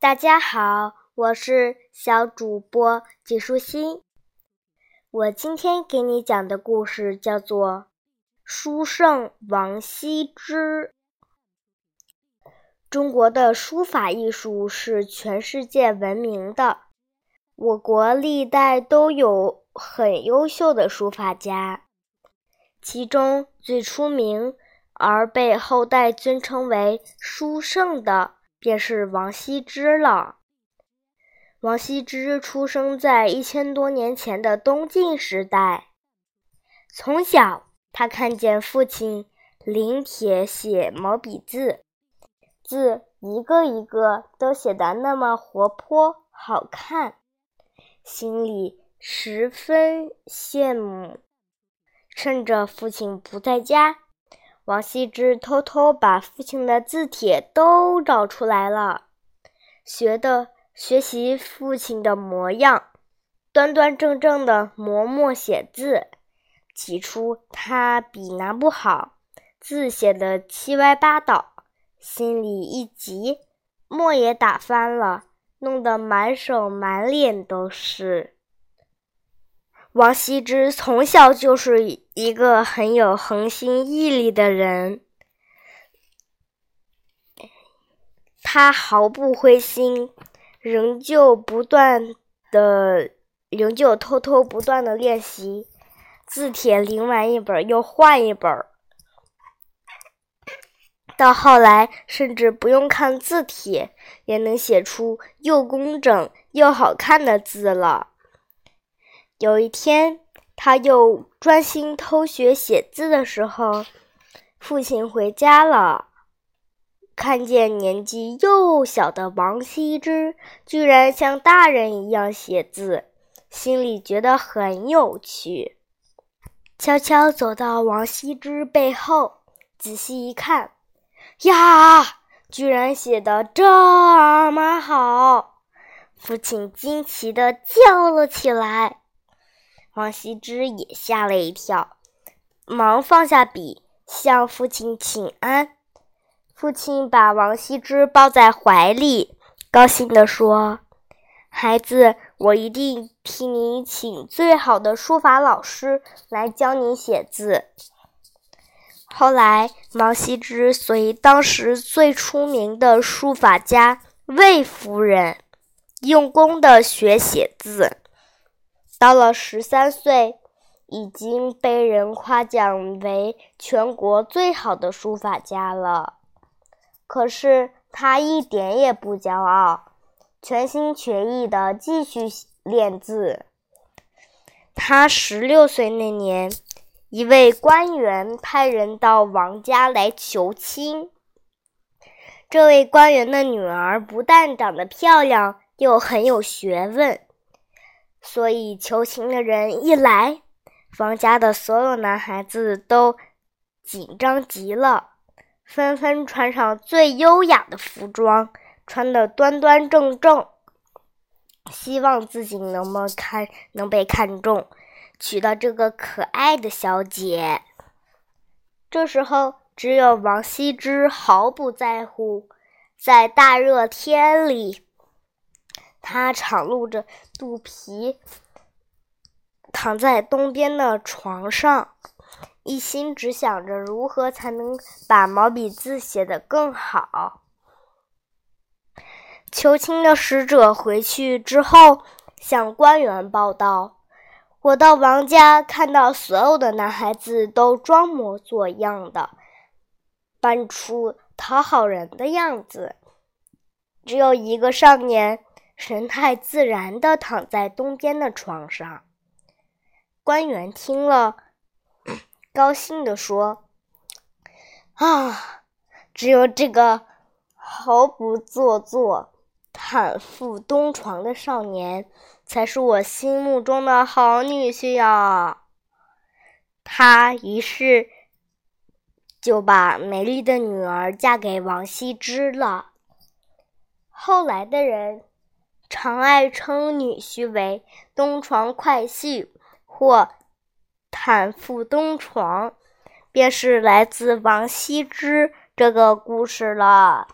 大家好，我是小主播季舒心。我今天给你讲的故事叫做《书圣王羲之》。中国的书法艺术是全世界闻名的，我国历代都有很优秀的书法家，其中最出名而被后代尊称为书圣的。便是王羲之了。王羲之出生在一千多年前的东晋时代。从小，他看见父亲临帖写毛笔字，字一个一个都写得那么活泼好看，心里十分羡慕。趁着父亲不在家。王羲之偷偷把父亲的字帖都找出来了，学的学习父亲的模样，端端正正的磨墨写字。起初他笔拿不好，字写的七歪八倒，心里一急，墨也打翻了，弄得满手满脸都是。王羲之从小就是一个很有恒心毅力的人，他毫不灰心，仍旧不断的，仍旧偷偷不断的练习，字帖临完一本又换一本，到后来甚至不用看字帖，也能写出又工整又好看的字了。有一天，他又专心偷学写字的时候，父亲回家了，看见年纪幼小的王羲之居然像大人一样写字，心里觉得很有趣，悄悄走到王羲之背后，仔细一看，呀，居然写的这么好！父亲惊奇地叫了起来。王羲之也吓了一跳，忙放下笔，向父亲请安。父亲把王羲之抱在怀里，高兴地说：“孩子，我一定替你请最好的书法老师来教你写字。”后来，王羲之随当时最出名的书法家魏夫人，用功地学写字。到了十三岁，已经被人夸奖为全国最好的书法家了。可是他一点也不骄傲，全心全意地继续练字。他十六岁那年，一位官员派人到王家来求亲。这位官员的女儿不但长得漂亮，又很有学问。所以，求情的人一来，王家的所有男孩子都紧张极了，纷纷穿上最优雅的服装，穿得端端正正，希望自己能不能看能被看中，娶到这个可爱的小姐。这时候，只有王羲之毫不在乎，在大热天里。他敞露着肚皮，躺在东边的床上，一心只想着如何才能把毛笔字写得更好。求亲的使者回去之后，向官员报道：“我到王家，看到所有的男孩子都装模作样的，扮出讨好人的样子，只有一个少年。”神态自然地躺在东边的床上。官员听了，高兴地说：“啊，只有这个毫不做作、坦腹东床的少年，才是我心目中的好女婿呀！”他于是就把美丽的女儿嫁给王羲之了。后来的人。常爱称女婿为“东床快婿”或“坦腹东床”，便是来自王羲之这个故事了。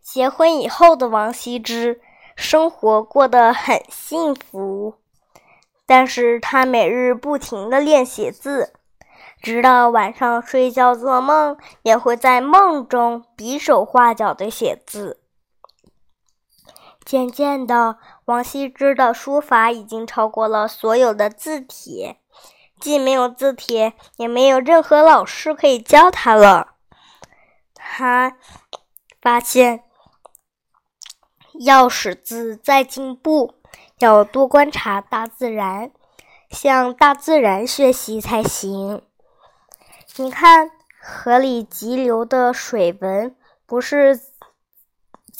结婚以后的王羲之生活过得很幸福，但是他每日不停的练写字，直到晚上睡觉做梦，也会在梦中比手画脚的写字。渐渐的，王羲之的书法已经超过了所有的字帖，既没有字帖，也没有任何老师可以教他了。他发现，要使字再进步，要多观察大自然，向大自然学习才行。你看，河里急流的水纹，不是？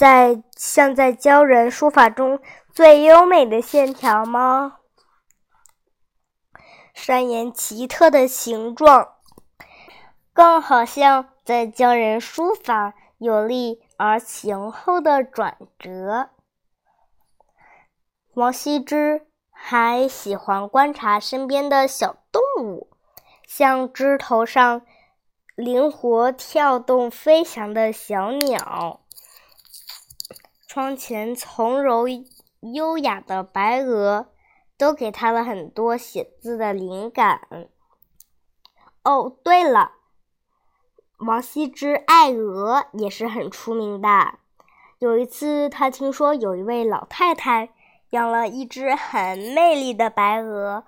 在像在教人书法中最优美的线条吗？山岩奇特的形状，更好像在教人书法有力而雄厚的转折。王羲之还喜欢观察身边的小动物，像枝头上灵活跳动、飞翔的小鸟。窗前从容优雅的白鹅，都给他了很多写字的灵感。哦，对了，王羲之爱鹅也是很出名的。有一次，他听说有一位老太太养了一只很美丽的白鹅，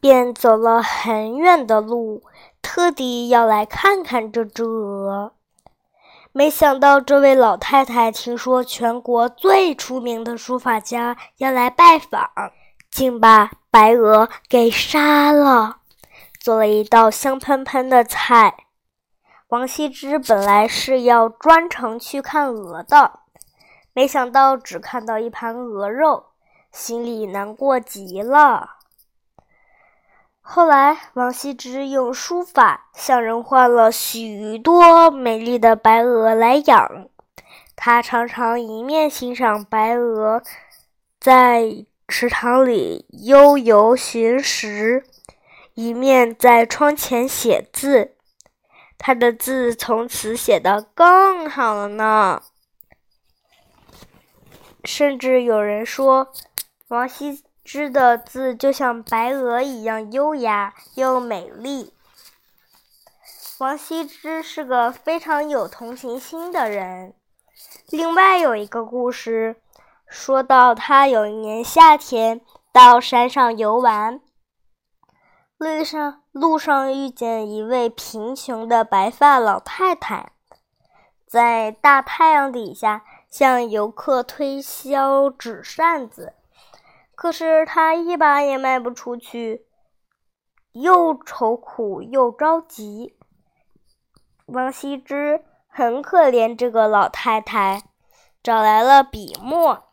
便走了很远的路，特地要来看看这只鹅。没想到，这位老太太听说全国最出名的书法家要来拜访，竟把白鹅给杀了，做了一道香喷喷的菜。王羲之本来是要专程去看鹅的，没想到只看到一盘鹅肉，心里难过极了。后来，王羲之用书法向人换了许多美丽的白鹅来养。他常常一面欣赏白鹅在池塘里悠游寻食，一面在窗前写字。他的字从此写得更好了呢。甚至有人说，王羲。之的字就像白鹅一样优雅又美丽。王羲之是个非常有同情心的人。另外有一个故事，说到他有一年夏天到山上游玩，路上路上遇见一位贫穷的白发老太太，在大太阳底下向游客推销纸扇子。可是他一把也卖不出去，又愁苦又着急。王羲之很可怜这个老太太，找来了笔墨，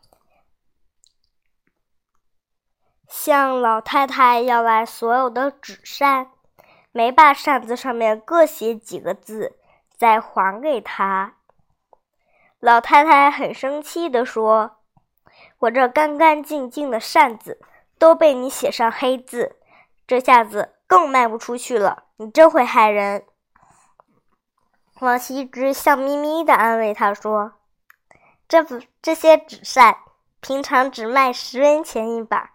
向老太太要来所有的纸扇，每把扇子上面各写几个字，再还给他。老太太很生气地说。我这干干净净的扇子都被你写上黑字，这下子更卖不出去了。你真会害人！王羲之笑眯眯地安慰他说：“这，这些纸扇平常只卖十文钱一把，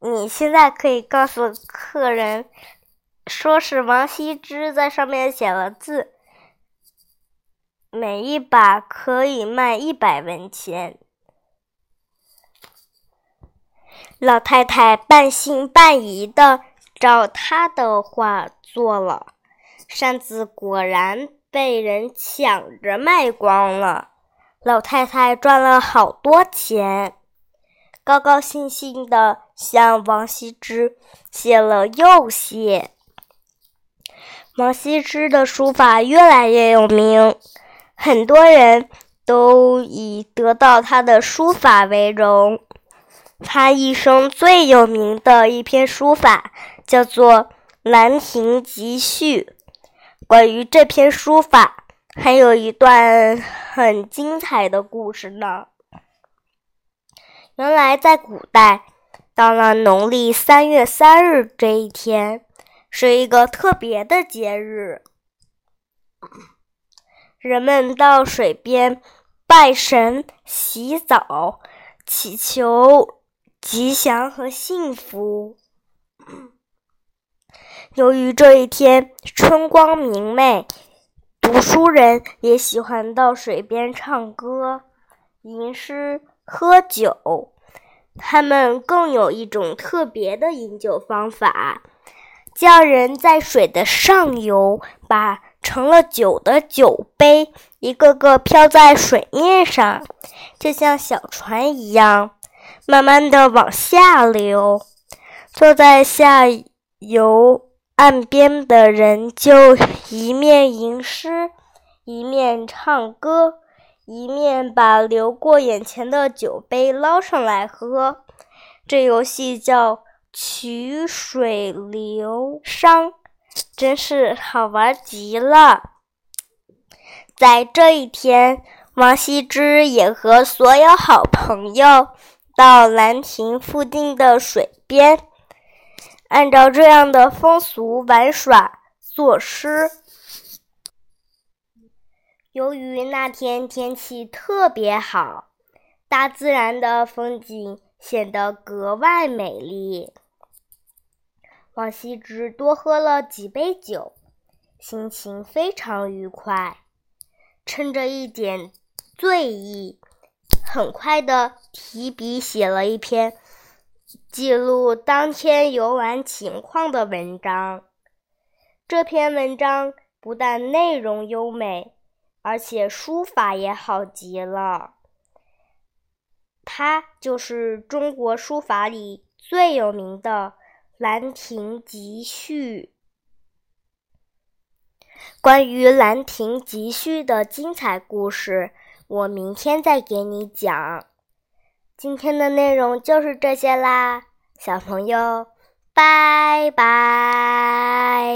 你现在可以告诉客人，说是王羲之在上面写了字，每一把可以卖一百文钱。”老太太半信半疑的照他的话做了，扇子果然被人抢着卖光了。老太太赚了好多钱，高高兴兴的向王羲之谢了又谢。王羲之的书法越来越有名，很多人都以得到他的书法为荣。他一生最有名的一篇书法叫做《兰亭集序》。关于这篇书法，还有一段很精彩的故事呢。原来，在古代，到了农历三月三日这一天，是一个特别的节日。人们到水边拜神、洗澡，祈求吉祥和幸福。由于这一天春光明媚，读书人也喜欢到水边唱歌、吟诗、喝酒。他们更有一种特别的饮酒方法，叫人在水的上游把盛了酒的酒杯一个个漂在水面上，就像小船一样，慢慢的往下流。坐在下游岸边的人就一面吟诗，一面唱歌。一面把流过眼前的酒杯捞上来喝，这游戏叫曲水流觞，真是好玩极了。在这一天，王羲之也和所有好朋友到兰亭附近的水边，按照这样的风俗玩耍作诗。由于那天天气特别好，大自然的风景显得格外美丽。王羲之多喝了几杯酒，心情非常愉快。趁着一点醉意，很快的提笔写了一篇记录当天游玩情况的文章。这篇文章不但内容优美。而且书法也好极了，它就是中国书法里最有名的《兰亭集序》。关于《兰亭集序》的精彩故事，我明天再给你讲。今天的内容就是这些啦，小朋友，拜拜。